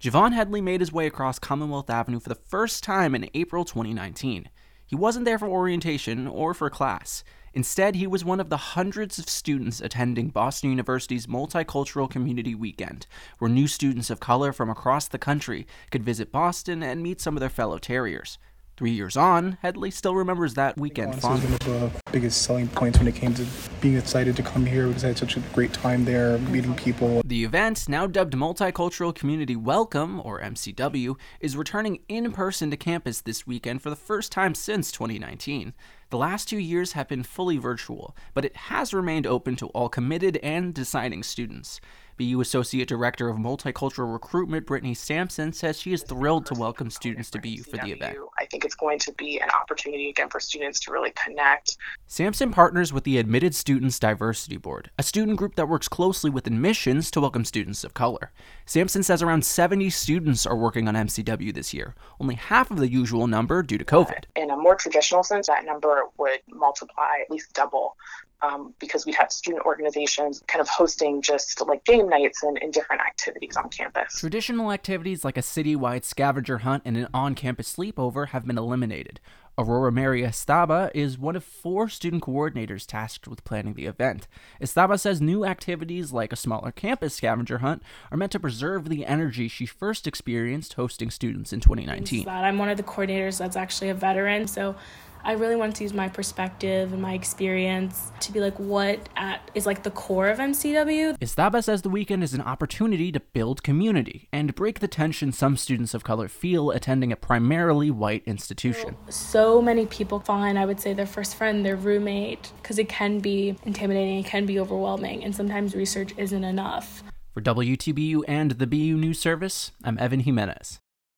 Javon Headley made his way across Commonwealth Avenue for the first time in April 2019. He wasn't there for orientation or for class. Instead, he was one of the hundreds of students attending Boston University's Multicultural Community Weekend, where new students of color from across the country could visit Boston and meet some of their fellow Terriers. Three years on, Headley still remembers that weekend was one of the biggest selling points when it came to being excited to come here because I had such a great time there, meeting people. The event, now dubbed Multicultural Community Welcome, or MCW, is returning in person to campus this weekend for the first time since 2019. The last two years have been fully virtual, but it has remained open to all committed and deciding students. BU Associate Director of Multicultural Recruitment Brittany Sampson says she is thrilled to welcome students to BU for the event. I think it's going to be an opportunity again for students to really connect. Sampson partners with the Admitted Students Diversity Board, a student group that works closely with admissions to welcome students of color. Sampson says around 70 students are working on MCW this year, only half of the usual number due to COVID. In a more traditional sense, that number would multiply at least double um, because we'd have student organizations kind of hosting just like game nights and, and different activities on campus. Traditional activities like a citywide scavenger hunt and an on campus sleepover have been eliminated. Aurora Mary Estaba is one of four student coordinators tasked with planning the event. Estaba says new activities like a smaller campus scavenger hunt are meant to preserve the energy she first experienced hosting students in 2019. I'm one of the coordinators that's actually a veteran, so I really wanted to use my perspective and my experience to be like what at, is like the core of MCW. Estaba says the weekend is an opportunity to build community and break the tension some students of color feel attending a primarily white institution. So many people find, I would say, their first friend, their roommate, because it can be intimidating, it can be overwhelming, and sometimes research isn't enough. For WTBU and the BU News Service, I'm Evan Jimenez.